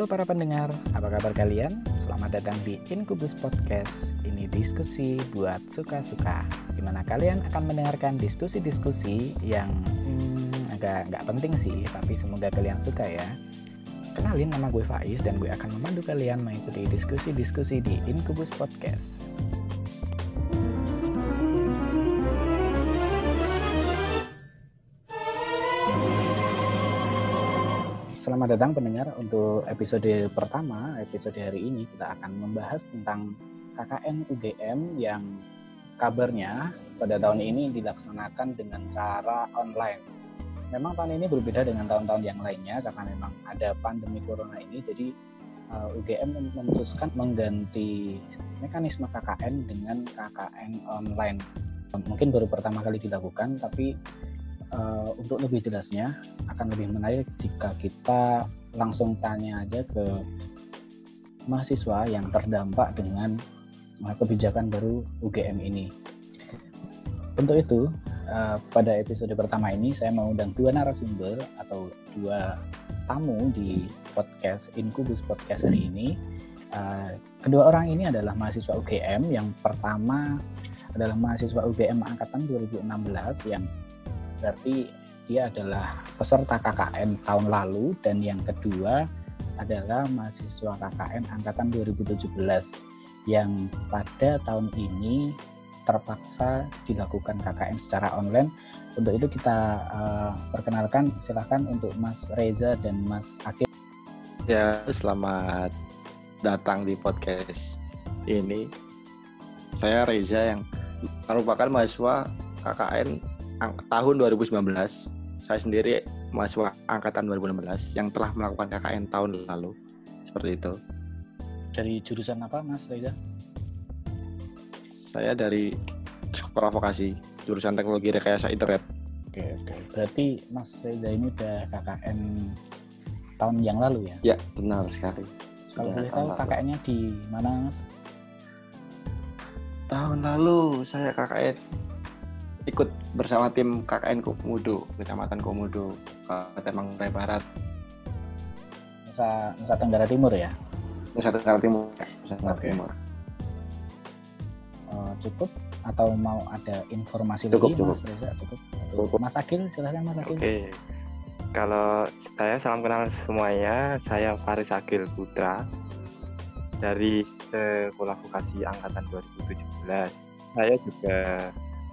Halo para pendengar, apa kabar kalian? Selamat datang di Inkubus Podcast. Ini diskusi buat suka-suka. Di mana kalian akan mendengarkan diskusi-diskusi yang hmm, agak nggak penting sih, tapi semoga kalian suka ya. Kenalin nama gue Faiz dan gue akan memandu kalian mengikuti diskusi-diskusi di Inkubus Podcast. Selamat datang pendengar untuk episode pertama. Episode hari ini kita akan membahas tentang KKN UGM yang kabarnya pada tahun ini dilaksanakan dengan cara online. Memang tahun ini berbeda dengan tahun-tahun yang lainnya karena memang ada pandemi corona ini. Jadi uh, UGM memutuskan mengganti mekanisme KKN dengan KKN online. Mungkin baru pertama kali dilakukan, tapi uh, untuk lebih jelasnya akan lebih menarik jika kita langsung tanya aja ke mahasiswa yang terdampak dengan uh, kebijakan baru UGM ini. Untuk itu, uh, pada episode pertama ini saya mau undang dua narasumber atau dua tamu di podcast Inkubus Podcast hari ini. Uh, kedua orang ini adalah mahasiswa UGM. Yang pertama adalah mahasiswa UGM angkatan 2016 yang berarti dia adalah peserta KKN tahun lalu dan yang kedua adalah mahasiswa KKN angkatan 2017 yang pada tahun ini terpaksa dilakukan KKN secara online. Untuk itu kita uh, perkenalkan silahkan untuk Mas Reza dan Mas Akil. Ya, selamat datang di podcast ini. Saya Reza yang merupakan mahasiswa KKN tahun 2019 saya sendiri mahasiswa angkatan 2016 yang telah melakukan KKN tahun lalu seperti itu dari jurusan apa Mas Reza? Saya dari sekolah vokasi jurusan teknologi rekayasa internet. Oke oke. Berarti Mas Reza ini udah KKN tahun yang lalu ya? Ya benar sekali. Kalau boleh tahu KKN-nya di mana Mas? Tahun lalu saya KKN ikut bersama tim KKN Komodo, Kecamatan Komodo, Kabupaten Manggarai Barat. Nusa, Nusa Tenggara Timur ya? Nusa Tenggara Timur. Nusa Tenggara okay. Timur. Uh, cukup atau mau ada informasi cukup, lagi cukup. Mas Reza? Cukup. cukup. Mas Akil, silahkan Mas Akil. Oke. Okay. Kalau saya salam kenal semuanya, saya Faris Akil Putra dari Sekolah Vokasi Angkatan 2017. Saya juga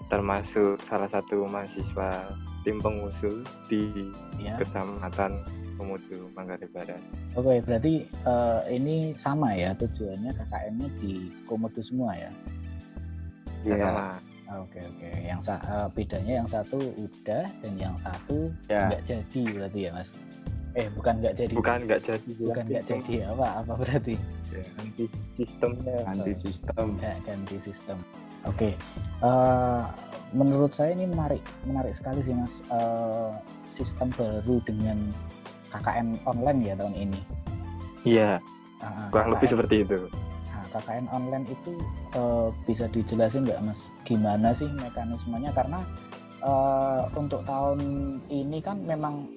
termasuk salah satu mahasiswa tim pengusul di ya. Kecamatan Komodo Manggarai Barat. Oke, berarti uh, ini sama ya tujuannya KKN-nya di Komodo semua ya? Iya. Sama. Oke oke, yang uh, bedanya yang satu udah dan yang satu ya. nggak jadi berarti ya mas? Eh bukan nggak jadi. Bukan nggak jadi. Bukan nggak jadi apa apa berarti? Ya, ganti sistemnya. Ganti sistem. Ya, ganti sistem. Oke, okay. uh, eh, menurut saya ini menarik, menarik sekali sih mas uh, sistem baru dengan KKN online ya tahun ini. Iya, uh, kurang KKN, lebih seperti itu. Nah, KKN online itu uh, bisa dijelasin nggak mas, gimana sih mekanismenya? Karena uh, untuk tahun ini kan memang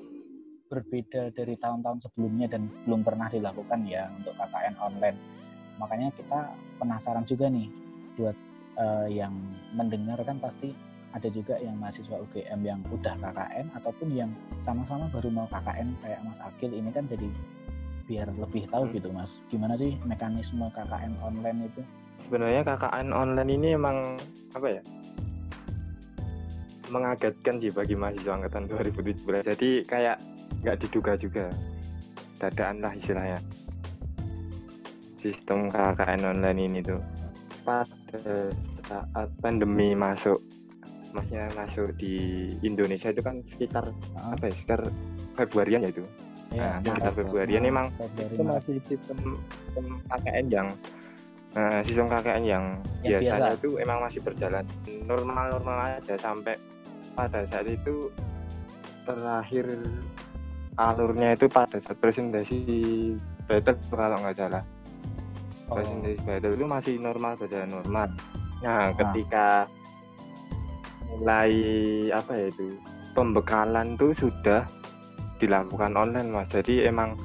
berbeda dari tahun-tahun sebelumnya dan belum pernah dilakukan ya untuk KKN online. Makanya kita penasaran juga nih buat uh, yang mendengar kan pasti ada juga yang mahasiswa UGM yang udah KKN ataupun yang sama-sama baru mau KKN kayak Mas Akil ini kan jadi biar lebih tahu hmm. gitu Mas. Gimana sih mekanisme KKN online itu? Sebenarnya KKN online ini emang apa ya mengagetkan sih bagi mahasiswa angkatan 2017 jadi kayak nggak diduga juga. Dadaan lah istilahnya. Sistem KKN online ini tuh. Pada saat pandemi masuk masnya masuk di Indonesia itu kan sekitar uh. apa ya sekitar Februarian ya itu ya, nah, sekitar Februarian memang itu masih sistem, sistem KKN yang nah, sistem KKN yang, yang biasanya biasa. itu emang masih berjalan normal-normal aja sampai pada saat itu terakhir alurnya itu pada saat presentasi battle kalau nggak salah oh. presentasi battle itu masih normal berjalan normal Nah, ketika mulai apa ya itu pembekalan tuh sudah dilakukan online mas. Jadi emang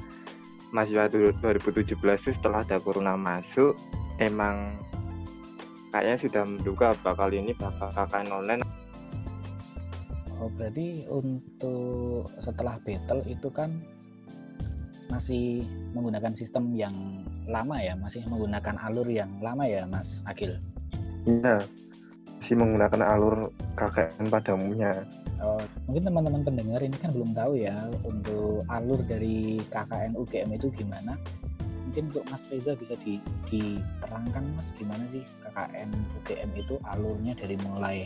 mahasiswa 2017 itu setelah ada corona masuk emang kayaknya sudah menduga bakal ini bakal KKN online Oh, berarti untuk setelah battle itu kan masih menggunakan sistem yang lama ya, masih menggunakan alur yang lama ya, Mas Akil. Iya, masih menggunakan alur KKN pada umumnya. Oh, mungkin teman-teman pendengar ini kan belum tahu ya untuk alur dari KKN UGM itu gimana. Mungkin untuk Mas Reza bisa di, diterangkan Mas gimana sih KKN UGM itu alurnya dari mulai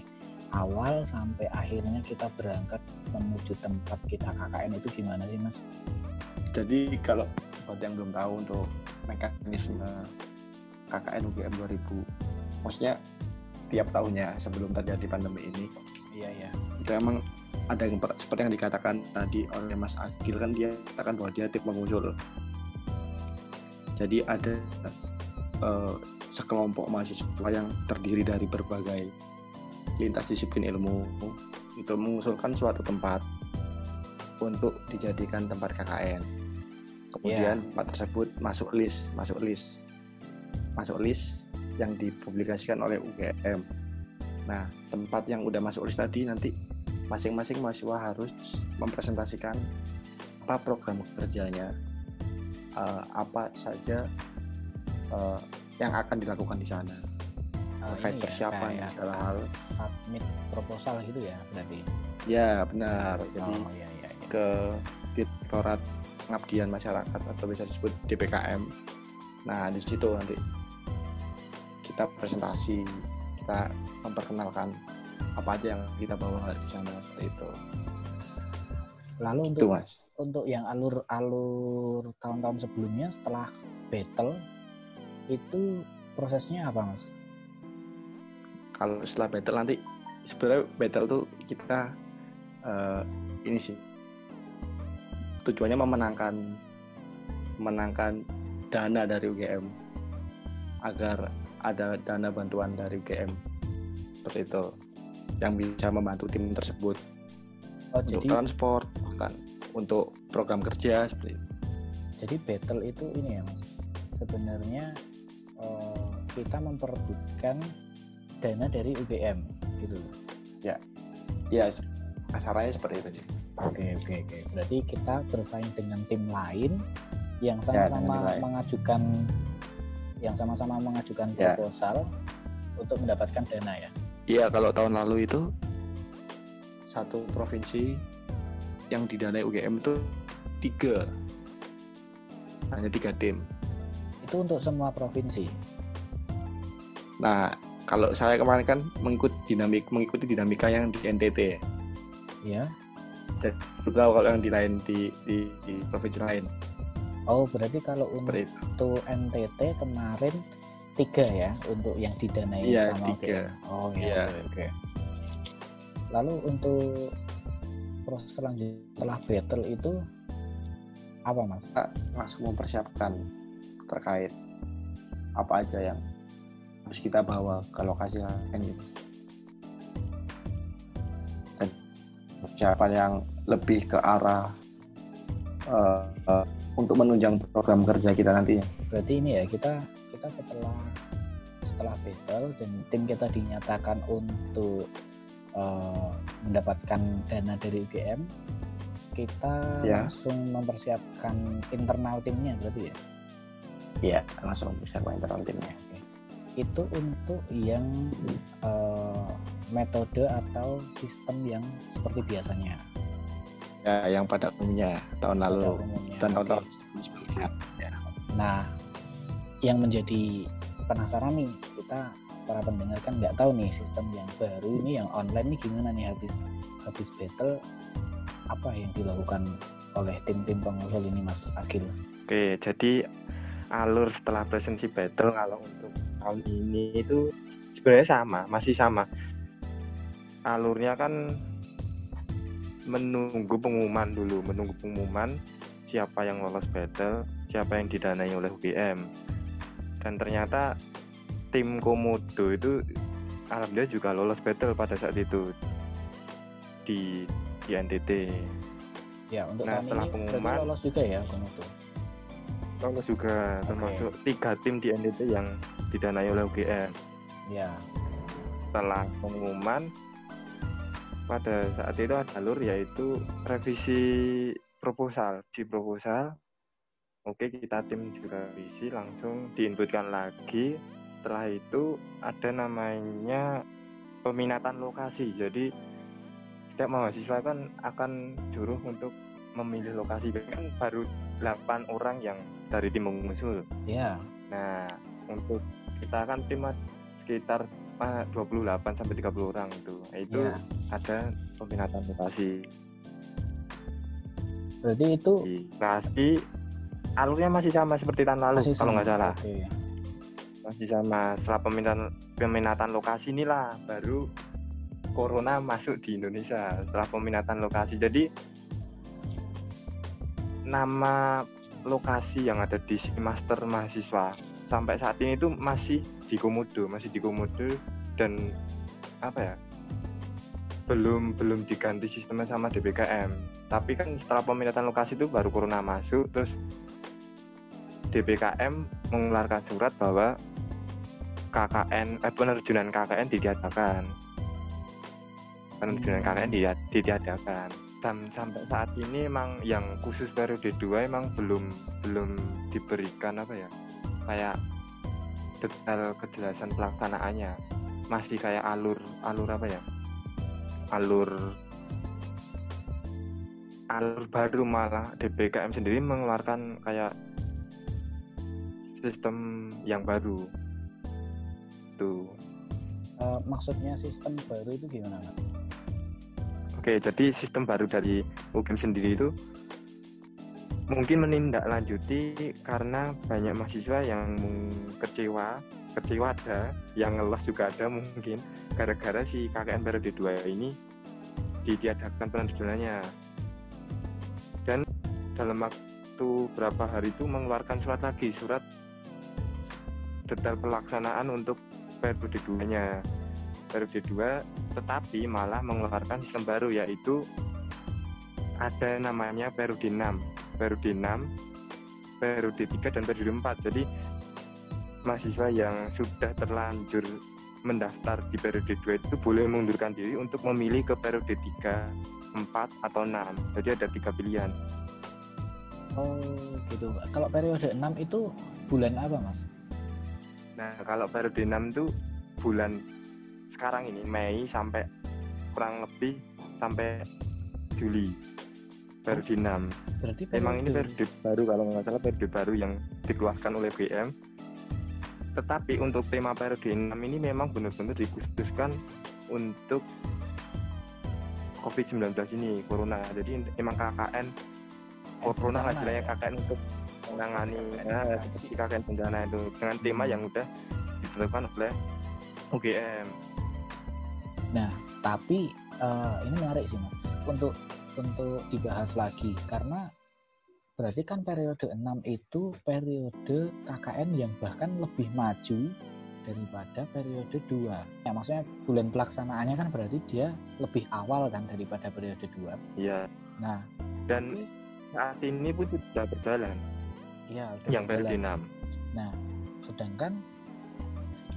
awal sampai akhirnya kita berangkat menuju tempat kita KKN itu gimana sih mas? Jadi kalau buat yang belum tahu untuk mekanisme KKN UGM 2000, maksudnya tiap tahunnya sebelum terjadi pandemi ini, iya iya. Itu emang ada yang seperti yang dikatakan tadi oleh Mas Agil kan dia katakan bahwa dia tim pengusul. Jadi ada uh, sekelompok mahasiswa yang terdiri dari berbagai lintas disiplin ilmu itu mengusulkan suatu tempat untuk dijadikan tempat KKN. Kemudian yeah. tempat tersebut masuk list, masuk list, masuk list yang dipublikasikan oleh UGM. Nah, tempat yang udah masuk list tadi nanti masing-masing mahasiswa harus mempresentasikan apa program kerjanya, uh, apa saja uh, yang akan dilakukan di sana. Terkait ya, persiapan ya, segala hal. submit proposal gitu ya berarti? Ya benar. Jadi oh, ya, ya, ya. ke Direktorat Pengabdian Masyarakat atau bisa disebut DPKM nah di situ nanti kita presentasi kita memperkenalkan apa aja yang kita bawa di sana seperti itu lalu untuk itu, mas. untuk yang alur alur tahun-tahun sebelumnya setelah battle itu prosesnya apa mas kalau setelah battle nanti sebenarnya battle tuh kita uh, ini sih tujuannya memenangkan memenangkan dana dari UGM agar ada dana bantuan dari UGM seperti itu yang bisa membantu tim tersebut. Oh, untuk jadi, transport bahkan untuk program kerja seperti itu. Jadi battle itu ini ya mas. Sebenarnya uh, kita memperebutkan dana dari UGM gitu ya. Ya asalnya seperti itu sih oke oke oke. Berarti kita bersaing dengan tim lain yang ya, sama-sama ya, mengajukan yang sama-sama mengajukan ya. proposal untuk mendapatkan dana ya? Iya kalau tahun lalu itu? Satu provinsi yang didanai UGM itu tiga. Hanya tiga tim. Itu untuk semua provinsi? Nah kalau saya kemarin kan mengikut dinamik mengikuti dinamika yang di NTT ya jadi juga kalau yang di lain di, di, di provinsi lain oh berarti kalau Seperti untuk itu. NTT kemarin tiga ya untuk yang didanai iya, sama tiga. Okay. oh ya iya. oke okay, lalu untuk proses selanjutnya setelah battle itu apa mas? langsung mempersiapkan terkait apa aja yang harus kita bawa ke lokasi lain gitu dan persiapan yang lebih ke arah uh, uh, untuk menunjang program kerja kita nantinya berarti ini ya kita kita setelah setelah battle dan tim kita dinyatakan untuk uh, mendapatkan dana dari UGM kita ya. langsung mempersiapkan internal timnya berarti ya iya langsung mempersiapkan internal timnya itu untuk yang uh, metode atau sistem yang seperti biasanya. Ya, yang pada umumnya tahun lalu umumnya. dan tahun-tahun sebelumnya. Ya. Nah, yang menjadi penasaran nih kita para pendengar kan nggak tahu nih sistem yang baru ini yang online nih gimana nih habis habis battle apa yang dilakukan oleh tim-tim pengusul ini Mas Akil? Oke, jadi alur setelah presensi battle kalau untuk tahun ini itu sebenarnya sama, masih sama. Alurnya kan menunggu pengumuman dulu, menunggu pengumuman siapa yang lolos battle, siapa yang didanai oleh UGM. Dan ternyata tim Komodo itu alhamdulillah juga lolos battle pada saat itu di di NTT. Ya, untuk nah, setelah pengumuman lolos juga ya Komodo lolos juga termasuk tiga tim di NTT yang didanai oleh UGM Ya. setelah pengumuman pada saat itu ada alur yaitu revisi proposal. Di proposal oke kita tim juga revisi langsung diinputkan lagi. Setelah itu ada namanya peminatan lokasi. Jadi setiap mahasiswa kan akan juruh untuk memilih lokasi. Kan baru 8 orang yang dari tim pengusul. Ya. Nah, untuk kita kan tim sekitar ah, 28 sampai 30 orang itu. Nah, Itu Ya. ada peminatan lokasi. Berarti itu lokasi alurnya masih sama seperti tahun lalu masih kalau nggak salah. Oke. Masih sama. Setelah peminatan peminatan lokasi inilah baru corona masuk di Indonesia setelah peminatan lokasi. Jadi nama lokasi yang ada di master mahasiswa sampai saat ini itu masih di Komodo, masih di Komodo dan apa ya? belum belum diganti sistemnya sama DBKM. Tapi kan setelah peminatan lokasi itu baru corona masuk terus DBKM mengeluarkan surat bahwa KKN eh, penerjunan KKN ditiadakan. Penerjunan Hmm. KKN ditiadakan. Dan sampai saat ini emang yang khusus periode 2 emang belum belum diberikan apa ya? Kayak detail kejelasan pelaksanaannya. Masih kayak alur alur apa ya? Alur alur baru malah DBKM sendiri mengeluarkan kayak sistem yang baru tuh Eh, maksudnya sistem baru itu gimana? Oke jadi sistem baru dari UGM sendiri itu mungkin menindaklanjuti karena banyak mahasiswa yang kecewa kecewa ada yang ngelos juga ada mungkin. Gara-gara si KKN periode 2 ini ditiadakan penerjunannya dan dalam waktu berapa hari itu mengeluarkan surat lagi surat detail pelaksanaan untuk periode 2 nya periode 2 tetapi malah mengeluarkan sistem baru yaitu ada namanya periode 6 periode 6 periode 3 dan periode 4 jadi mahasiswa yang sudah terlanjur mendaftar di periode 2 itu boleh mengundurkan diri untuk memilih ke periode 3 4 atau 6 jadi ada tiga pilihan Oh, gitu. Kalau periode 6 itu bulan apa, Mas? Nah, kalau periode 6 itu bulan sekarang ini Mei sampai kurang lebih sampai Juli. Periode 6. Berarti Emang ini periode- baru kalau nggak salah periode baru yang dikeluarkan oleh BM. Tetapi untuk tema periode 6 ini memang benar-benar dikhususkan untuk COVID-19 ini, Corona. Jadi emang KKN Corona lah istilahnya ya? KKN untuk menangani ya, seperti KKN bencana itu dengan tema yang udah ditentukan oleh UGM. tapi eh, ini menarik sih mas untuk untuk dibahas lagi karena berarti kan periode 6 itu periode KKN yang bahkan lebih maju daripada periode 2 ya maksudnya bulan pelaksanaannya kan berarti dia lebih awal kan daripada periode 2 Iya. nah Dan tapi saat ini pun sudah berjalan ya udah yang periode berjalan. 6. Nah, sedangkan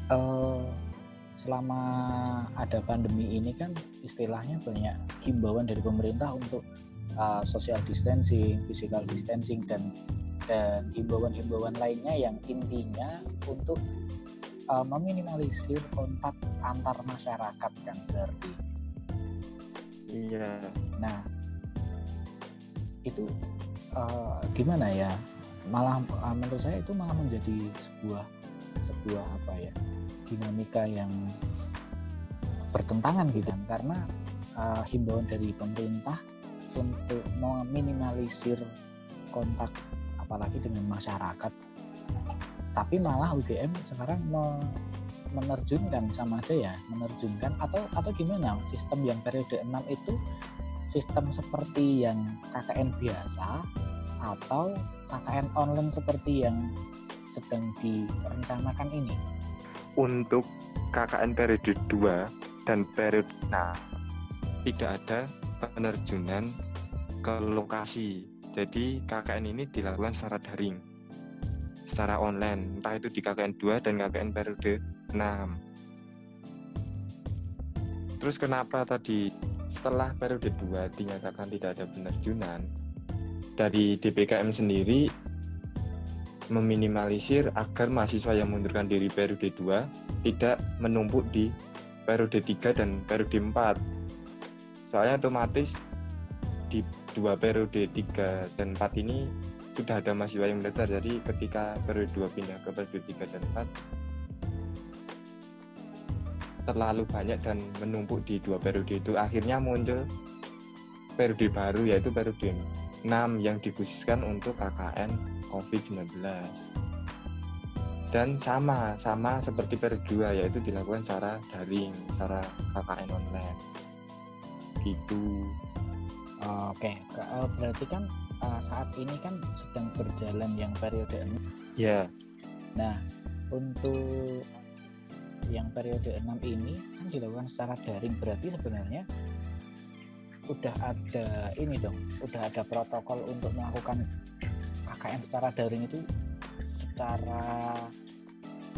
eh, selama ada pandemi ini kan istilahnya banyak himbauan dari pemerintah untuk eh, social distancing, physical distancing dan dan himbauan-himbauan lainnya yang intinya untuk eh, meminimalisir kontak antar masyarakat kan berarti. Iya. Nah, itu eh, gimana ya? Malah eh, menurut saya itu malah menjadi sebuah sebuah apa ya dinamika yang bertentangan gitu. Karena eh, himbauan dari pemerintah untuk meminimalisir kontak apalagi dengan masyarakat. Tapi malah UGM sekarang me- menerjunkan sama aja ya menerjunkan atau atau gimana? Sistem yang periode 6 itu sistem seperti yang KKN biasa atau KKN online seperti yang sedang direncanakan ini Untuk KKN periode 2 dan periode nah tidak ada penerjunan ke lokasi. Jadi KKN ini dilakukan secara daring. secara online, entah itu di KKN 2 dan KKN periode 6. Terus kenapa tadi setelah periode 2 dinyatakan tidak ada penerjunan, dari DPKM sendiri meminimalisir agar mahasiswa yang mengundurkan diri periode 2 tidak menumpuk di periode 3 dan periode 4. Soalnya otomatis di dua periode 3 dan 4 ini sudah ada mahasiswa yang mendaftar. Jadi ketika periode 2 pindah ke periode 3 dan 4 terlalu banyak dan menumpuk di dua periode itu akhirnya muncul periode baru yaitu periode 6 yang dikhususkan untuk KKN COVID-19 dan sama sama seperti periode 2 yaitu dilakukan secara daring secara KKN online. Gitu. Oke, ke- eh, berarti kan eh, saat ini kan sedang berjalan yang periode 6. ya. Nah, untuk yang periode 6 ini kan dilakukan secara daring. Berarti sebenarnya udah ada ini dong, udah ada protokol untuk melakukan KKN secara daring itu secara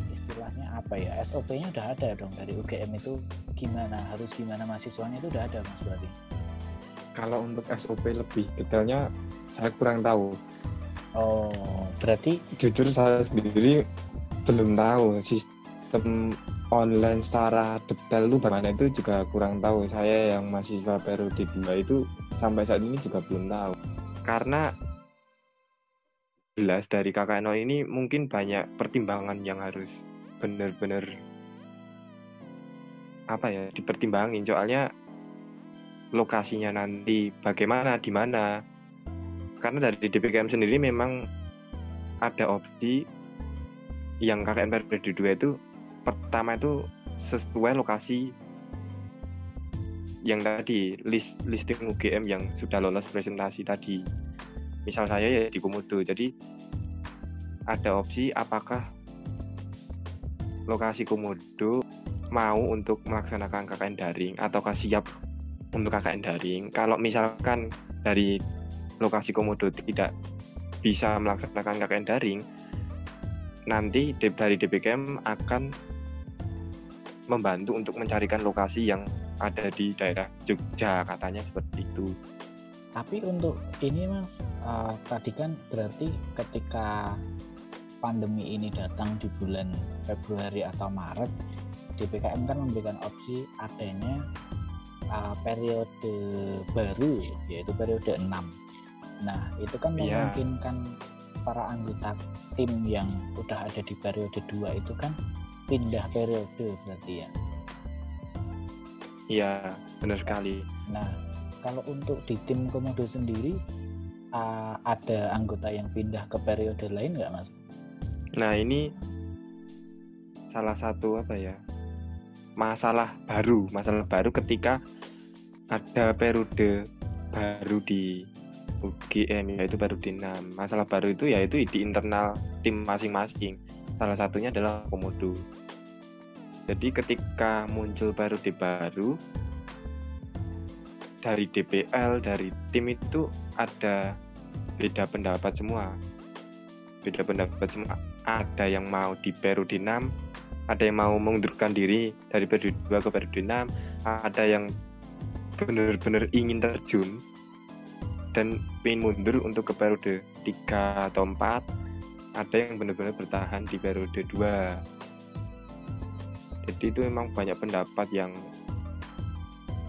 istilahnya apa ya? SOP-nya udah ada dong. Dari UGM itu gimana? Harus gimana mahasiswanya itu udah ada mas berarti? Kalau untuk SOP lebih detailnya saya kurang tahu. Oh berarti jujur saya sendiri belum tahu sistem online secara detail itu bagaimana. Itu juga kurang tahu. Saya yang mahasiswa periode 2 itu sampai saat ini juga belum tahu. Karena jelas dari KKNO ini mungkin banyak pertimbangan yang harus benar-benar apa ya dipertimbangin. Soalnya lokasinya nanti bagaimana di mana. Karena dari DPKM sendiri memang ada opsi yang KKN periode 2 itu pertama itu sesuai lokasi yang tadi list listing UGM yang sudah lolos presentasi tadi misal saya ya di Komodo jadi ada opsi apakah lokasi Komodo mau untuk melaksanakan KKN daring ataukah siap untuk KKN daring kalau misalkan dari lokasi Komodo tidak bisa melaksanakan KKN daring nanti dari DPKM akan membantu untuk mencarikan lokasi yang ada di daerah Jogja katanya seperti itu. Tapi untuk ini mas, eh, tadi kan berarti ketika pandemi ini datang di bulan Februari atau Maret, DPKM kan memberikan opsi adanya eh, periode baru, yaitu periode 6. Nah itu kan Iya. memungkinkan para anggota tim yang udah ada di periode 2 itu kan pindah periode berarti ya. Iya, benar sekali. Nah, kalau untuk di tim komodo sendiri uh, ada anggota yang pindah ke periode lain nggak mas? Nah, ini salah satu apa ya? Masalah baru, masalah baru ketika ada periode baru di UGM yaitu periode 6. Masalah baru itu yaitu di internal tim masing-masing. Salah satunya adalah komodo. Jadi ketika muncul periode baru dari DPL, dari tim itu ada beda pendapat semua. Beda pendapat semua. Ada yang mau di periode 6, ada yang mau mengundurkan diri dari periode 2 ke periode 6, ada yang benar-benar ingin terjun dan ingin mundur untuk ke periode 3 atau 4, ada yang benar-benar bertahan di periode 2 jadi itu memang banyak pendapat yang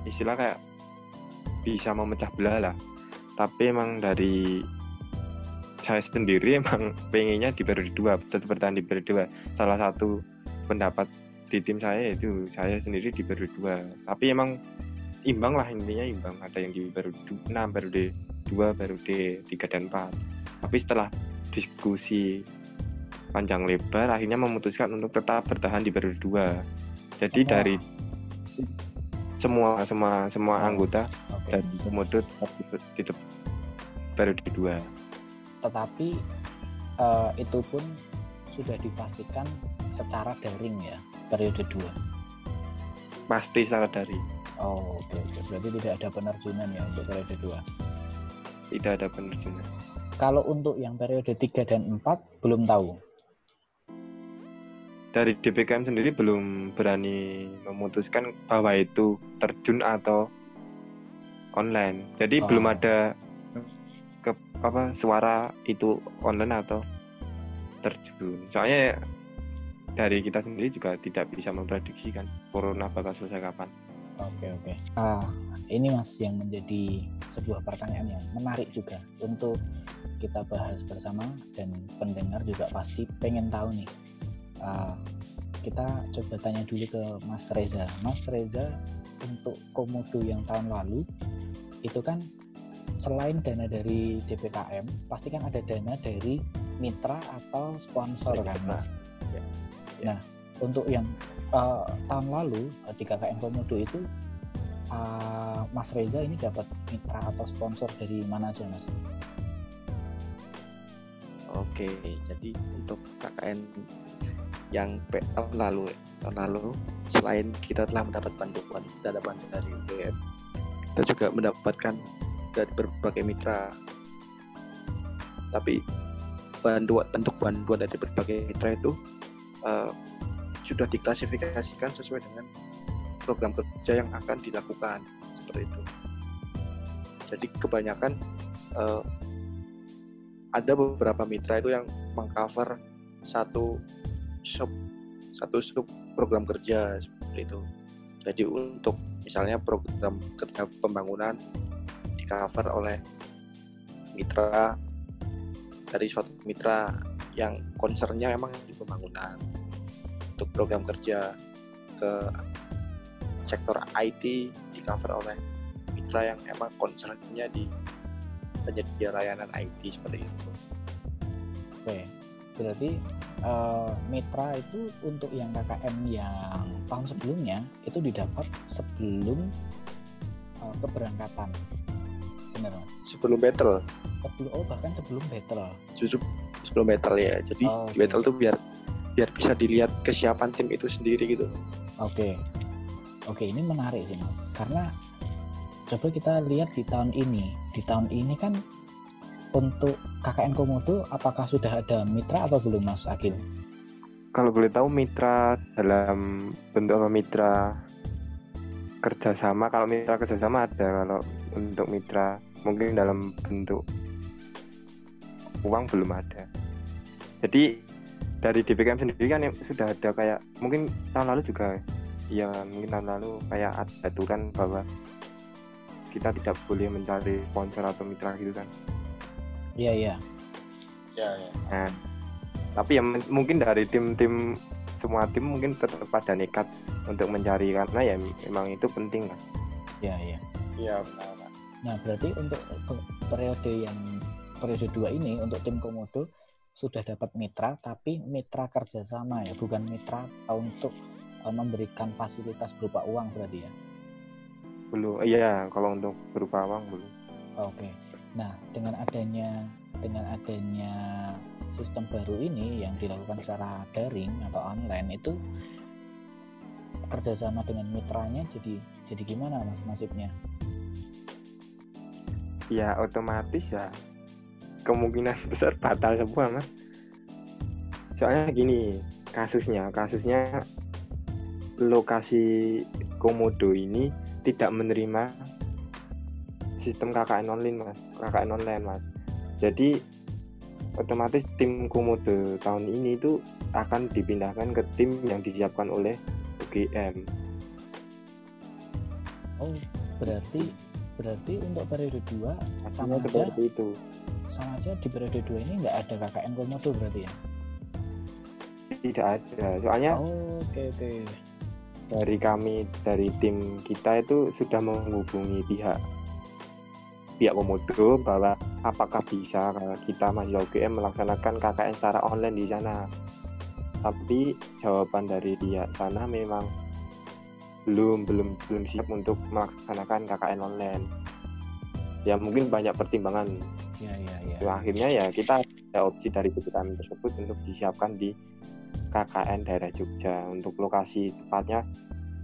istilah kayak bisa memecah belah lah. Tapi emang dari saya sendiri emang pengennya di periode 2 tetap bertahan di periode 2 salah satu pendapat di tim saya itu saya sendiri di periode 2 tapi emang imbang lah intinya imbang. Ada yang di periode 6 periode 2 periode 3 dan 4 tapi setelah diskusi panjang lebar akhirnya memutuskan untuk tetap bertahan di periode 2 jadi dari semua semua semua anggota. Dan komodo tetap di, di te- periode 2 Tetapi eh, itu pun sudah dipastikan secara daring ya periode 2 pasti secara dari Oh oke oke. Berarti tidak ada penerjunan ya untuk periode 2 tidak ada penerjunan. Kalau untuk yang periode 3 dan 4 belum tahu. dari DPKM sendiri belum berani memutuskan bahwa itu terjun atau online. Jadi Oh. belum ada ke apa suara itu online atau terjun. Soalnya dari kita sendiri juga tidak bisa memprediksi kan corona bakal selesai kapan. Oke oke. Ah, ini mas yang menjadi sebuah pertanyaan yang menarik juga untuk kita bahas bersama dan pendengar juga pasti pengen tahu nih. Ah, kita coba tanya dulu ke Mas Reza. Mas Reza untuk komodo yang tahun lalu itu kan selain dana dari DPKM pasti kan ada dana dari mitra atau sponsor kan mas. Ya. Nah untuk yang eh, tahun lalu eh, di KKN Komodo itu eh, Mas Reza ini dapat mitra atau sponsor dari mana aja mas? Oke, jadi untuk KKN yang tahun lalu, tahun lalu selain kita telah mendapat bantuan bantuan dari UGM, kita juga mendapatkan dari berbagai mitra. Tapi bantuan bentuk bantuan dari berbagai mitra itu eh, sudah diklasifikasikan sesuai dengan program kerja yang akan dilakukan seperti itu. Jadi kebanyakan eh, ada beberapa mitra itu yang mengcover satu sub satu sub program kerja seperti itu. Jadi untuk misalnya program kerja pembangunan di cover oleh mitra dari suatu mitra yang concernnya emang di pembangunan. Untuk program kerja ke sektor IT di cover oleh mitra yang emang concernnya di penyedia layanan IT seperti itu. Oke, berarti eh, mitra itu untuk yang KKN yang tahun sebelumnya itu didapat sebelum eh, keberangkatan, benar mas? Sebelum battle, Sebelum oh bahkan sebelum battle. justru sebelum battle ya. Jadi Oh, oke. battle tuh biar biar bisa dilihat kesiapan tim itu sendiri gitu. Oke, oke ini menarik sih karena coba kita lihat di tahun ini, di tahun ini kan untuk KKN Komodo apakah sudah ada mitra atau belum mas Akil? Kalau boleh tahu mitra dalam bentuk apa mitra kerjasama, kalau mitra kerjasama ada, kalau untuk mitra mungkin dalam bentuk uang belum ada. Jadi dari DPKM sendiri kan sudah ada kayak mungkin tahun lalu juga ya mungkin tahun lalu kayak ada aturan bahwa kita tidak boleh mencari sponsor atau mitra gitu kan. Iya iya. Ya, ya. Nah, tapi ya mungkin dari tim-tim semua tim mungkin tetap pada nekat untuk mencari karena ya memang itu penting kan. Iya iya. Iya benar. Pak. Nah, berarti untuk pe- periode yang periode 2 ini untuk tim Komodo sudah dapat mitra tapi mitra kerjasama ya, bukan mitra untuk uh, memberikan fasilitas berupa uang berarti ya. Belum iya kalau untuk berupa uang belum. Oke. Nah, dengan adanya dengan adanya sistem baru ini yang dilakukan secara daring atau online itu kerjasama dengan mitranya jadi jadi gimana mas nasibnya? Ya otomatis ya kemungkinan besar batal semua mas. Soalnya gini kasusnya kasusnya lokasi Komodo ini tidak menerima sistem KKN online mas. KKN online mas. Jadi otomatis tim Komodo tahun ini itu akan dipindahkan ke tim yang disiapkan oleh UGM Oh, berarti berarti untuk periode 2 sama aja itu. sama aja di periode 2 ini nggak ada KKN Komodo berarti ya? tidak ada. Soalnya Oh, oke oke. dari kami dari tim kita itu sudah menghubungi pihak pihak Komodo bahwa apakah bisa kalau kita mahasiswa UGM melaksanakan KKN secara online di sana. Tapi jawaban dari pihak sana memang belum belum belum siap untuk melaksanakan KKN online. Ya mungkin banyak pertimbangan. Ya ya ya. Ya, akhirnya ya kita ada opsi dari PPKM tersebut untuk disiapkan di KKN daerah Jogja untuk lokasi tepatnya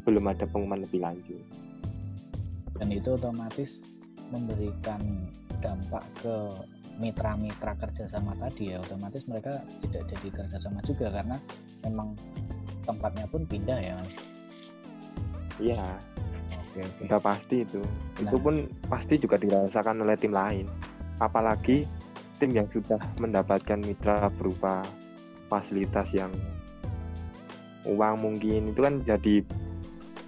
belum ada pengumuman lebih lanjut. Dan itu otomatis memberikan dampak ke mitra-mitra kerjasama tadi ya. Otomatis mereka tidak jadi kerjasama juga karena memang tempatnya pun pindah ya iya. Oke oke. Udah pasti itu. Itu Nah. pun pasti juga dirasakan oleh tim lain. Apalagi tim yang sudah mendapatkan mitra berupa fasilitas yang uang mungkin itu kan jadi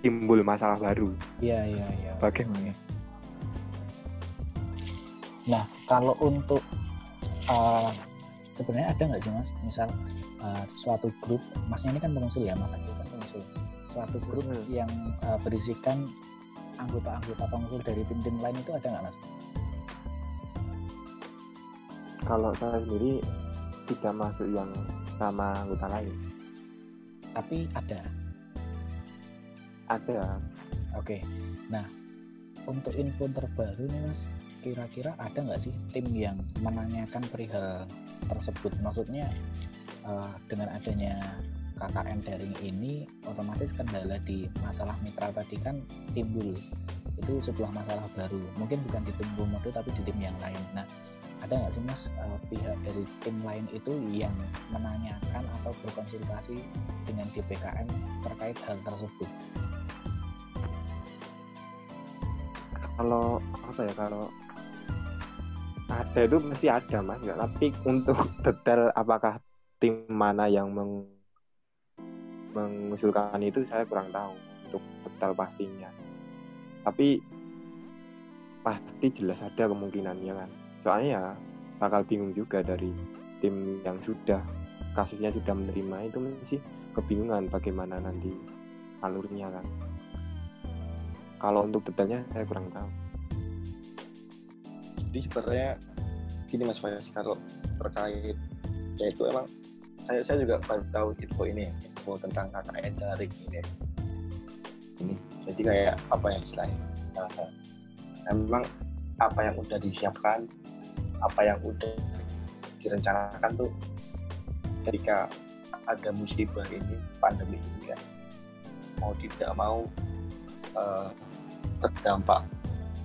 timbul masalah baru. Iya iya iya. Bagaimana Nah, kalau untuk uh, sebenarnya ada nggak sih mas, misal uh, suatu grup, masnya ini kan pengusul ya, mas kan pengusul, suatu grup Hmm. yang uh, berisikan anggota-anggota pengusul dari tim-tim lain itu ada nggak mas? kalau saya sendiri tidak masuk yang sama anggota lain Tapi ada. ada Oke. Nah, untuk info terbaru nih mas, kira-kira ada nggak sih tim yang menanyakan perihal tersebut? Maksudnya uh, dengan adanya KKN daring ini, otomatis kendala di masalah mitra tadi kan timbul. Itu sebuah masalah baru. Mungkin bukan di tim Komodo tapi di tim yang lain. Nah, ada nggak sih mas uh, pihak dari tim lain itu yang menanyakan atau berkonsultasi dengan DPKM terkait hal tersebut? kalau apa ya kalau ada itu mesti ada mas. Nggak tapi untuk detail apakah tim mana yang meng, mengusulkan itu saya kurang tahu untuk detail pastinya. Tapi pasti jelas ada kemungkinannya kan. Soalnya ya bakal bingung juga dari tim yang sudah kasusnya sudah menerima itu mesti kebingungan bagaimana nanti alurnya kan. Kalau untuk detailnya saya kurang tahu jadi sebenarnya gini Mas Faiz kalau terkait ya itu emang saya saya juga baru tahu info ini info tentang KKN daring ini. Ini jadi kayak apa yang istilahnya? Eh, emang apa yang udah disiapkan apa yang udah direncanakan tuh ketika ada musibah ini pandemi ini kan mau tidak mau eh, terdampak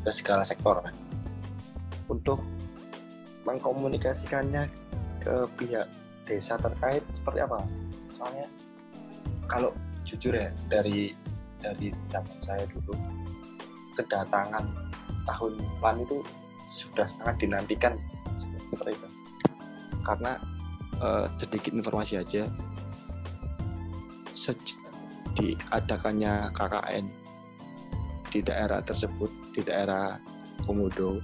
ke segala sektor kan untuk mengkomunikasikannya ke pihak desa terkait seperti apa? Soalnya kalau jujur ya dari dari zaman saya dulu kedatangan tahun depan itu sudah sangat dinantikan seperti itu. Karena eh, sedikit informasi aja sejak diadakannya KKN di daerah tersebut di daerah Komodo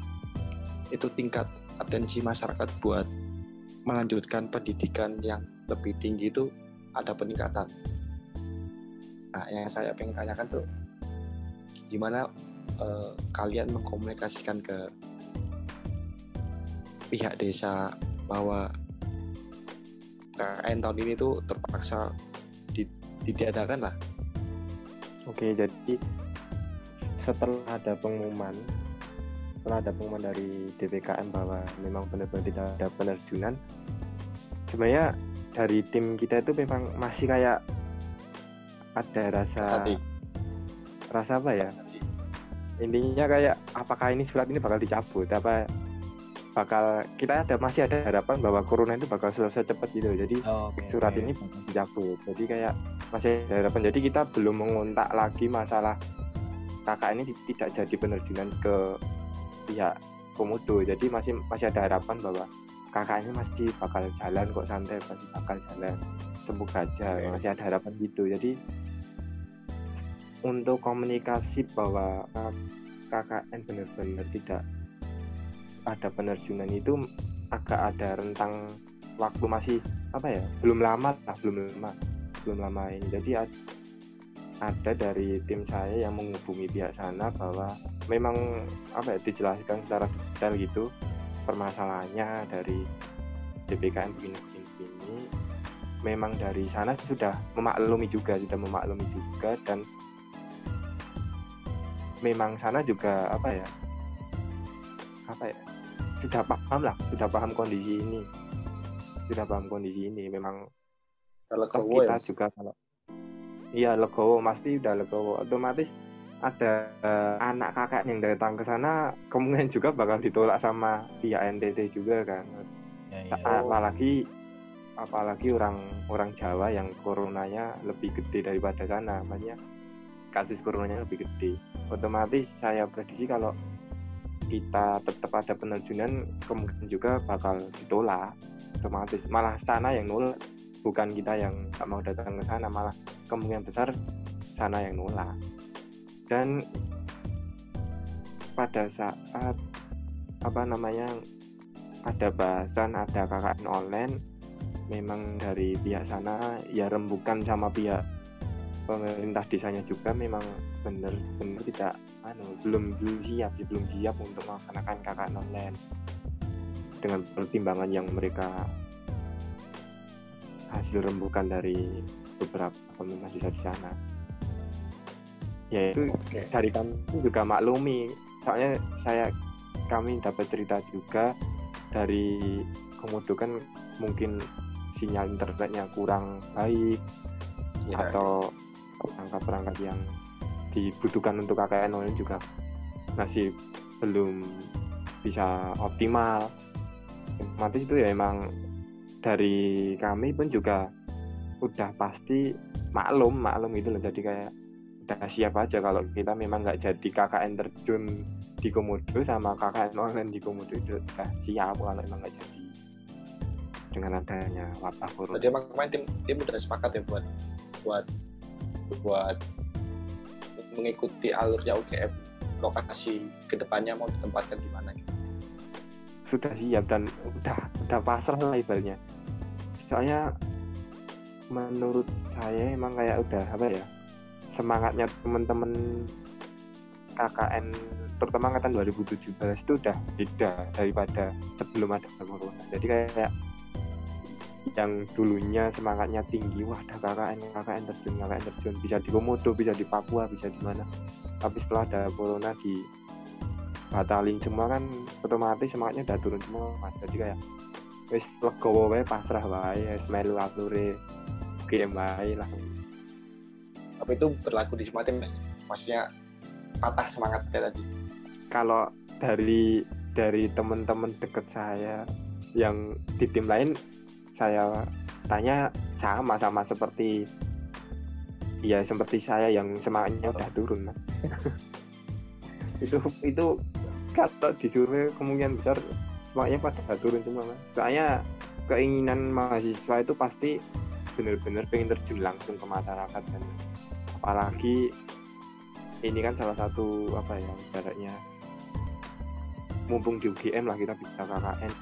itu tingkat atensi masyarakat buat melanjutkan pendidikan yang lebih tinggi itu ada peningkatan. Nah, yang saya pengen tanyakan tuh gimana eh, kalian mengkomunikasikan ke pihak desa bahwa KKN tahun ini tuh terpaksa di- ditiadakan lah. Oke, jadi setelah ada pengumuman, setelah ada pengumuman dari DPKM bahwa memang benar-benar tidak ada penerjunan, sebenarnya dari tim kita itu memang masih kayak ada rasa Tadi rasa apa ya? Intinya kayak apakah ini surat ini bakal dicabut apa bakal kita ada masih ada harapan bahwa corona itu bakal selesai cepat gitu. Jadi Oke, surat oke. ini dicabut. Jadi kayak masih ada harapan. Jadi kita belum mengontak lagi masalah kakak ini ti- tidak jadi penerjunan ke pihak komodo. Jadi masih masih ada harapan bahwa kakak ini masih bakal jalan kok santai masih bakal jalan semoga aja Oke. masih ada harapan gitu. Jadi untuk komunikasi bahwa KKN benar-benar tidak ada penerjunan itu agak ada rentang waktu masih apa ya belum lama lah belum lama belum lama ini jadi ad- ada dari tim saya yang menghubungi pihak sana bahwa memang apa ya dijelaskan secara detail gitu permasalahannya dari DPKM begini begini begini. Memang dari sana sudah memaklumi juga sudah memaklumi juga dan memang sana juga apa ya apa ya sudah paham lah sudah paham kondisi ini. Sudah paham kondisi ini memang kalau kita ya, juga kalau iya legowo pasti udah legowo. Otomatis ada eh, anak kakak yang datang ke sana kemungkinan juga bakal ditolak sama pihak NTT juga kan. Ya, ya. apalagi apalagi orang orang Jawa yang coronanya lebih gede daripada sana. Maksudnya kasus coronanya lebih gede. Otomatis saya prediksi kalau kita tetap ada penerjunan kemungkinan juga bakal ditolak. Otomatis malah sana yang nolak bukan kita yang nggak mau datang ke sana malah kemungkinan besar sana yang nolak dan pada saat apa namanya ada bahasan ada KKN online memang dari pihak sana ya rembukan sama pihak pemerintah desanya juga memang benar-benar tidak anu belum belum siap belum siap untuk melaksanakan KKN online. Dengan pertimbangan yang mereka hasil rembukan dari beberapa desa di sana ya itu Oke. dari kami juga maklumi soalnya saya kami dapat cerita juga dari komodo kan mungkin sinyal internetnya kurang baik Ya, atau perangkat-perangkat yang dibutuhkan untuk KKN online juga masih belum bisa optimal. Otomatis itu ya emang dari kami pun juga udah pasti maklum maklum itu loh jadi kayak udah siap aja kalau kita memang nggak jadi KKN terjun di Komodo sama KKN online di Komodo itu udah siap kalau emang nggak jadi dengan adanya wabah corona. Berarti emang kemarin tim tim udah sepakat ya buat buat buat mengikuti alurnya UGM lokasi ke depannya mau ditempatkan di mana gitu. sudah siap dan udah udah pasrah lah ibaratnya soalnya menurut saya emang kayak udah apa ya semangatnya temen-temen KKN terutama angkatan 2017 itu udah beda daripada sebelum ada corona. Jadi kayak yang dulunya semangatnya tinggi wah ada KKN KKN terjun KKN terjun. Bisa di Komodo bisa di Papua bisa di mana. Tapi setelah ada corona di batalin semua kan otomatis semangatnya udah turun semua jadi kayak wis legowo wae pasrah wae wis melu ature game wae lah Apa itu berlaku di semua tim? Maksudnya patah semangat kayak tadi. kalau dari dari teman-teman deket saya yang di tim lain saya tanya sama sama seperti ya seperti saya yang semangatnya udah turun itu itu kalau disuruh kemungkinan besar semangatnya pada turun semua mas. Soalnya keinginan mahasiswa itu pasti benar-benar pengen terjun langsung ke masyarakat dan apalagi ini kan salah satu apa ya ibaratnya mumpung di UGM lah kita bisa KKN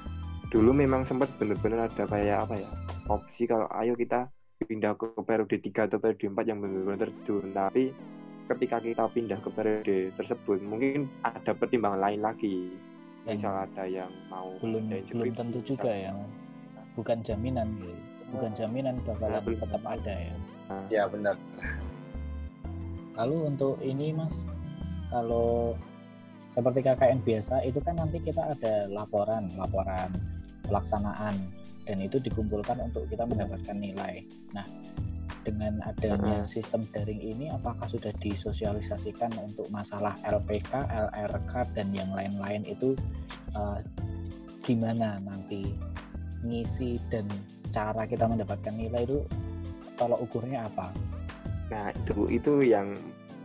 dulu memang sempat benar-benar ada kayak apa ya opsi kalau ayo kita pindah ke periode 3 atau periode 4 yang benar-benar terjun. Tapi ketika kita pindah ke periode tersebut mungkin ada pertimbangan lain lagi misal ada yang mau belum belum tentu juga yang bukan jaminan. Gitu bukan jaminan bakalan Nah, tetap ada ya. Ya benar. lalu untuk ini mas kalau seperti KKN biasa itu kan nanti kita ada laporan laporan pelaksanaan. Dan itu dikumpulkan untuk kita mendapatkan nilai. Nah dengan adanya Mm-mm. sistem daring ini apakah sudah disosialisasikan untuk masalah LPK, LRK dan yang lain-lain itu eh, gimana nanti ngisi dan cara kita mendapatkan nilai itu tolok ukurnya apa? Nah itu itu yang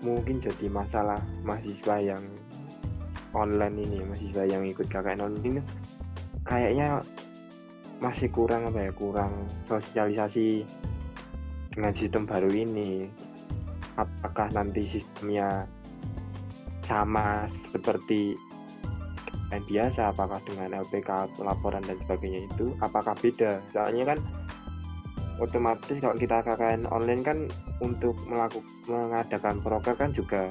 mungkin jadi masalah mahasiswa yang online ini, mahasiswa yang ikut KKN online ini kayaknya masih kurang apa ya, kurang sosialisasi dengan sistem baru ini. Apakah nanti sistemnya sama seperti KKN biasa, apakah dengan LPK laporan dan sebagainya itu, apakah beda? Soalnya kan otomatis kalau kita KKN online kan untuk melakukan mengadakan proker kan juga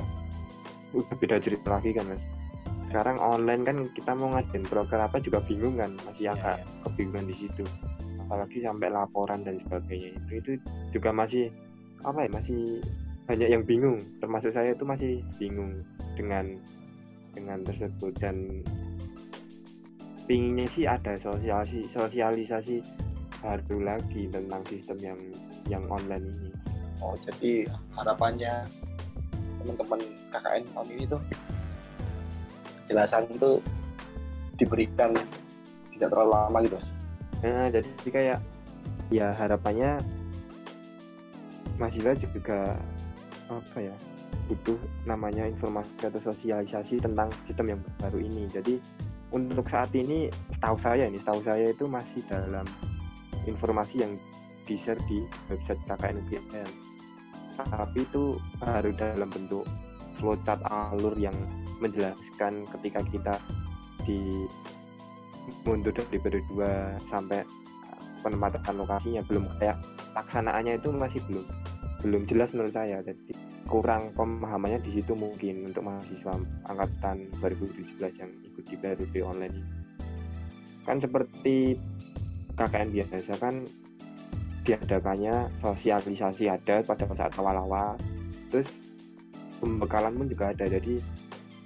udah beda cerita lagi kan mas sekarang online kan kita mau ngadain proker apa juga bingung kan masih Ya, agak ya. kebingungan di situ apalagi sampai laporan dan sebagainya. Itu itu juga masih apa ya masih banyak yang bingung. Termasuk saya itu masih bingung dengan dengan tersebut. Dan pinginnya sih ada sosialisasi sosialisasi baru lagi tentang sistem yang yang online ini. Oh jadi harapannya teman-teman KKN tahun ini tuh kejelasan itu diberikan tidak terlalu lama gitu. Nah, jadi kayak ya harapannya mahasiswa juga apa ya butuh namanya informasi atau sosialisasi tentang sistem yang baru ini. Jadi untuk saat ini setahu saya ini setahu saya itu masih dalam informasi yang di share di website KKN UGM tapi itu baru dalam bentuk flowchart alur yang menjelaskan ketika kita di mundur dari periode 2 sampai penempatan lokasinya. Belum kayak laksanaannya itu masih belum belum jelas menurut saya. Jadi kurang pemahamannya di situ mungkin untuk mahasiswa angkatan 2017 yang ikut di PRB online kan seperti KKN biasa kan diadakannya sosialisasi ada pada saat awal-awal. Terus pembekalan pun juga ada. Jadi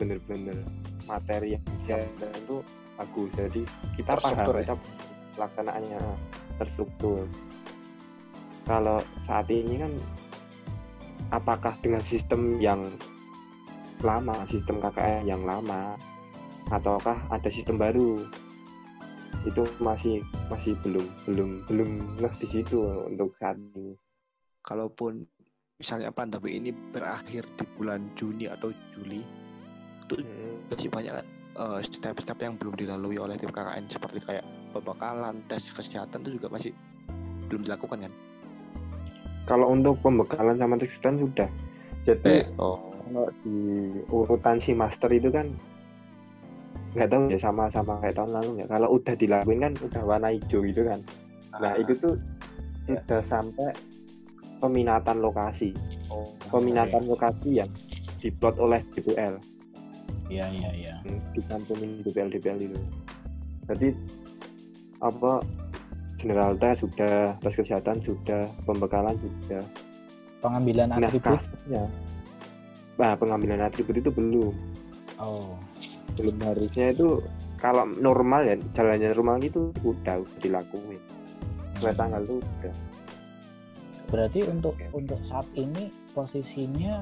bener-bener materi yang itu bagus jadi kita paham ya? kita pelaksanaannya terstruktur kalau saat ini kan apakah dengan sistem yang lama, sistem KKN yang lama, ataukah ada sistem baru? Itu masih masih belum belum belum nah di situ untuk saat ini. Kalaupun misalnya pandemi ini berakhir di bulan Juni atau Juli, itu hmm. masih banyak kan uh, step-step yang belum dilalui oleh tim KKN seperti kayak pembekalan, tes kesehatan itu juga masih belum dilakukan kan? kalau untuk pembekalan sama tekstan sudah jadi eh, oh. kalau di urutan si master itu kan nggak tahu ya sama sama kayak tahun lalu ya kalau udah dilakuin kan udah warna hijau gitu kan nah ah. itu tuh ya. sudah sampai peminatan lokasi oh, peminatan okay. lokasi yang diplot oleh DPL iya iya iya dikantumin DPL DPL itu jadi apa general test sudah, tes kesehatan sudah, pembekalan sudah. Pengambilan nah, atribut? ya. Nah, pengambilan atribut itu belum. Oh. Belum harusnya itu kalau normal ya jalannya normal itu udah, udah dilakuin. Hmm. tanggal itu udah. Berarti untuk Oke. untuk saat ini posisinya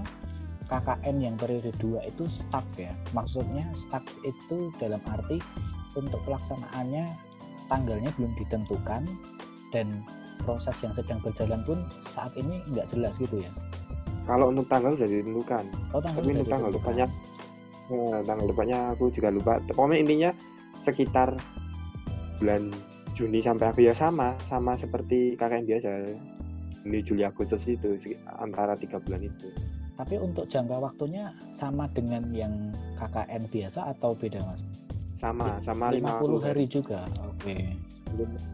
KKN yang periode 2 itu stuck ya. Maksudnya stuck itu dalam arti untuk pelaksanaannya tanggalnya belum ditentukan dan proses yang sedang berjalan pun saat ini nggak jelas gitu ya. Kalau untuk tanggal sudah ditentukan. Oh tanggal tapi untuk tanggal depannya ya, tanggal depannya aku juga lupa. Pokoknya intinya sekitar bulan Juni sampai aku ya sama sama seperti KKN biasa. Juni Juli Agustus itu antara tiga bulan itu tapi untuk jangka waktunya sama dengan yang KKN biasa atau beda mas? sama sama 50, 50 hari, hari juga oke. Okay.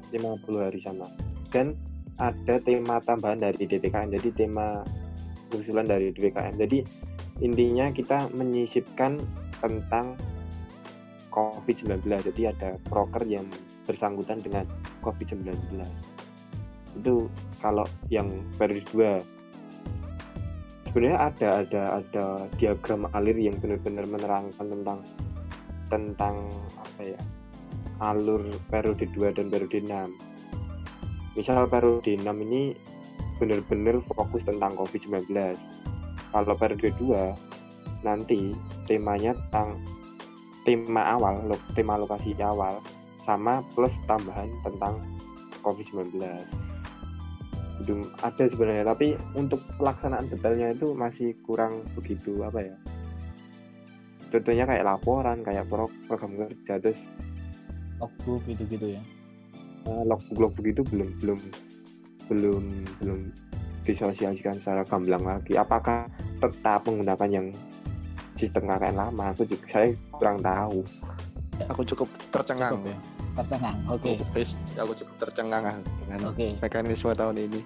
50 hari sama. Dan ada tema tambahan dari DPKN jadi tema usulan dari DPKN jadi intinya kita menyisipkan tentang COVID-19 jadi ada proker yang bersangkutan dengan COVID-19 itu kalau yang periode 2 sebenarnya ada ada ada diagram alir yang benar-benar menerangkan tentang tentang apa ya alur periode 2 dan periode 6 misal periode 6 ini benar-benar fokus tentang COVID-19 kalau periode 2 nanti temanya tentang tema awal tema lokasi awal sama plus tambahan tentang COVID-19 belum ada sebenarnya tapi untuk pelaksanaan detailnya itu masih kurang begitu apa ya. Contohnya kayak laporan kayak program kerja terus logbook gitu-gitu ya? Uh, logbook logbook itu belum belum belum belum disosialisasikan secara gamblang lagi. Apakah tetap menggunakan yang sistem KKN lama? Aku juga saya kurang tahu aku cukup tercengang cukup, ya? tercengang oke okay. aku cukup tercengang dengan okay. mekanisme tahun ini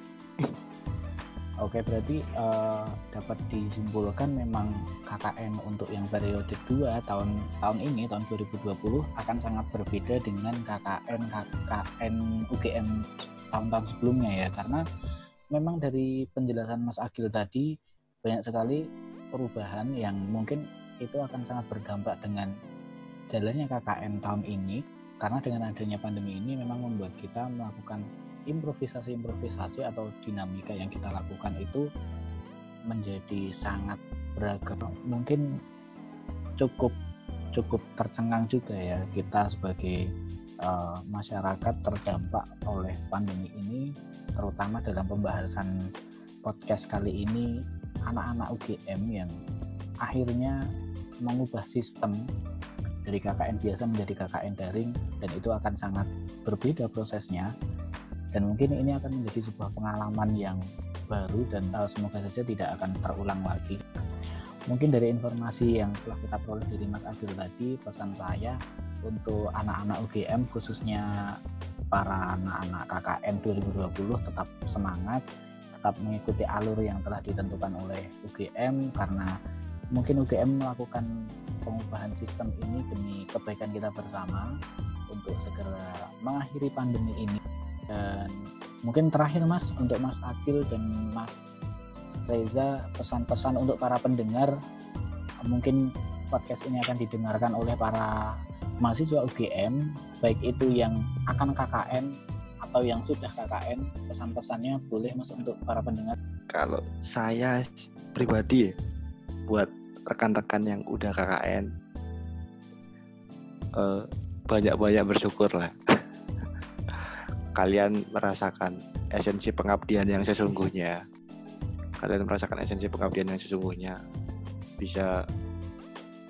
Oke, berarti uh, dapat disimpulkan memang KKN untuk yang periode 2 tahun tahun ini tahun 2020 akan sangat berbeda dengan KKN KKN UGM tahun-tahun sebelumnya ya karena memang dari penjelasan Mas Agil tadi banyak sekali perubahan yang mungkin itu akan sangat berdampak dengan jalannya KKN tahun ini karena dengan adanya pandemi ini memang membuat kita melakukan improvisasi-improvisasi atau dinamika yang kita lakukan itu menjadi sangat beragam. Mungkin cukup cukup tercengang juga ya kita sebagai uh, masyarakat terdampak oleh pandemi ini, terutama dalam pembahasan podcast kali ini anak-anak UGM yang akhirnya mengubah sistem dari KKN biasa menjadi KKN daring dan itu akan sangat berbeda prosesnya. Dan mungkin ini akan menjadi sebuah pengalaman yang baru dan uh, semoga saja tidak akan terulang lagi. Mungkin dari informasi yang telah kita peroleh dari Mas Adil tadi pesan saya untuk anak-anak UGM khususnya para anak-anak KKN 2020 tetap semangat tetap mengikuti alur yang telah ditentukan oleh UGM karena mungkin UGM melakukan pengubahan sistem ini demi kebaikan kita bersama untuk segera mengakhiri pandemi ini. Dan mungkin terakhir Mas untuk Mas Akil dan Mas Reza pesan-pesan untuk para pendengar. Mungkin podcast ini akan didengarkan oleh para mahasiswa UGM baik itu yang akan KKN atau yang sudah KKN pesan-pesannya boleh Mas untuk para pendengar? Kalau saya pribadi ya buat rekan-rekan yang udah KKN uh, banyak-banyak bersyukur lah. Kalian merasakan esensi pengabdian yang sesungguhnya. Kalian merasakan esensi pengabdian yang sesungguhnya. Bisa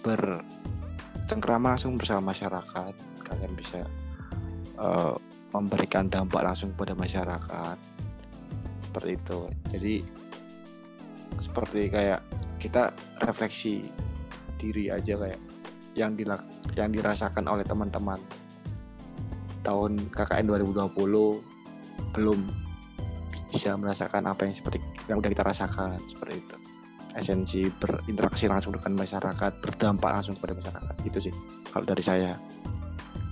bercengkrama langsung bersama masyarakat. Kalian bisa uh, memberikan dampak langsung pada masyarakat. Seperti itu. Jadi seperti kayak kita refleksi diri aja kayak yang dilak yang dirasakan oleh teman-teman. Tahun KKN 2020 belum bisa merasakan apa yang seperti yang udah kita rasakan seperti itu. Esensi berinteraksi langsung dengan masyarakat berdampak langsung kepada masyarakat itu sih kalau dari saya.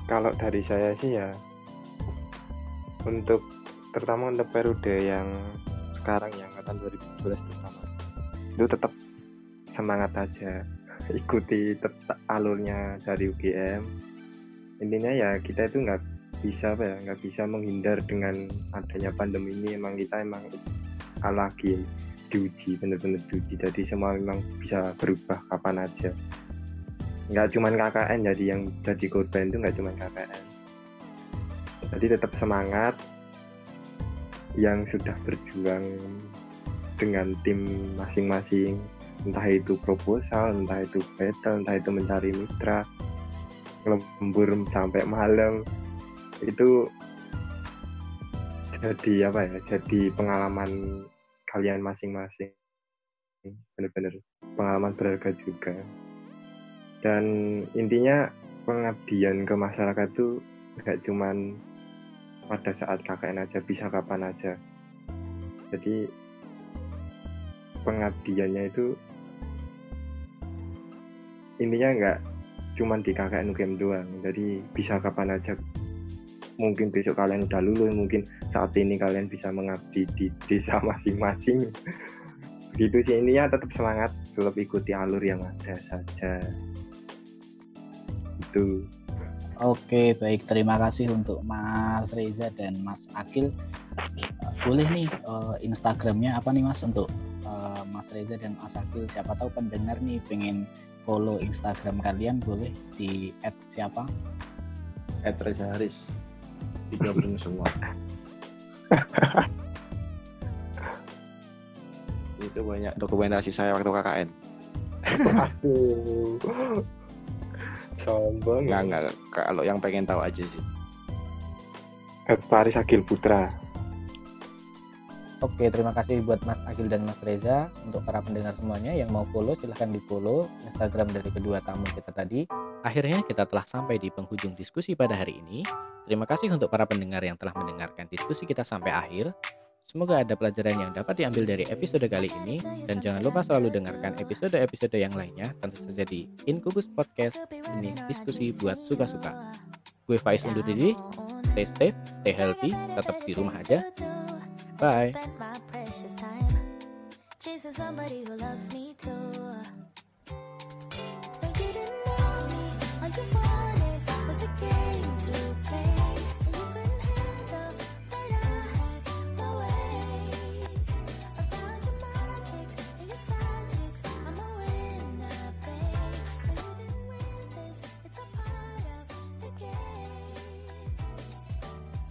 Kalau dari saya sih ya untuk terutama untuk periode yang sekarang yang angkatan 2012 pertama itu tetap semangat aja. Ikuti alurnya dari UGM intinya ya kita itu nggak bisa apa ya nggak bisa menghindar dengan adanya pandemi ini. Emang kita emang lagi diuji bener-bener diuji jadi semua memang bisa berubah kapan aja. Nggak cuman KKN jadi yang jadi korban itu nggak cuman KKN jadi tetap semangat yang sudah berjuang dengan tim masing-masing entah itu proposal, entah itu battle, entah itu mencari mitra, lembur sampai malam. Itu jadi apa ya? Jadi pengalaman kalian masing-masing. Benar-benar pengalaman berharga juga. Dan intinya pengabdian ke masyarakat itu nggak cuman pada saat KKN aja bisa kapan aja. Jadi pengabdiannya itu intinya nggak cuma di KKN UGM doang. Jadi bisa kapan aja. Mungkin besok kalian udah lulus mungkin saat ini kalian bisa mengabdi di desa masing-masing. Gitu sih intinya tetap semangat tetap ikuti alur yang ada saja. Itu Oke, baik. Terima kasih untuk Mas Reza dan Mas Akil. Boleh nih uh, Instagramnya apa nih Mas untuk uh, Mas Reza dan Mas Akil? Siapa tahu pendengar nih pengen follow Instagram kalian boleh di add siapa? Add Reza Haris. Digabung semua. itu banyak dokumentasi saya waktu KKN. Aduh. Sombong. Enggak, enggak. Kalau yang pengen tahu aja sih. Faris Agil Putra. Oke, terima kasih buat Mas Agil dan Mas Reza. Untuk para pendengar semuanya yang mau follow, silahkan di follow Instagram dari kedua tamu kita tadi. Akhirnya kita telah sampai di penghujung diskusi pada hari ini. Terima kasih untuk para pendengar yang telah mendengarkan diskusi kita sampai akhir. Semoga ada pelajaran yang dapat diambil dari episode kali ini. Dan jangan lupa selalu dengarkan episode-episode yang lainnya, tentu saja di Inkubus Podcast. Ini diskusi buat suka-suka. Gue Faiz undur diri. Stay safe, stay healthy, tetap di rumah aja. Bye.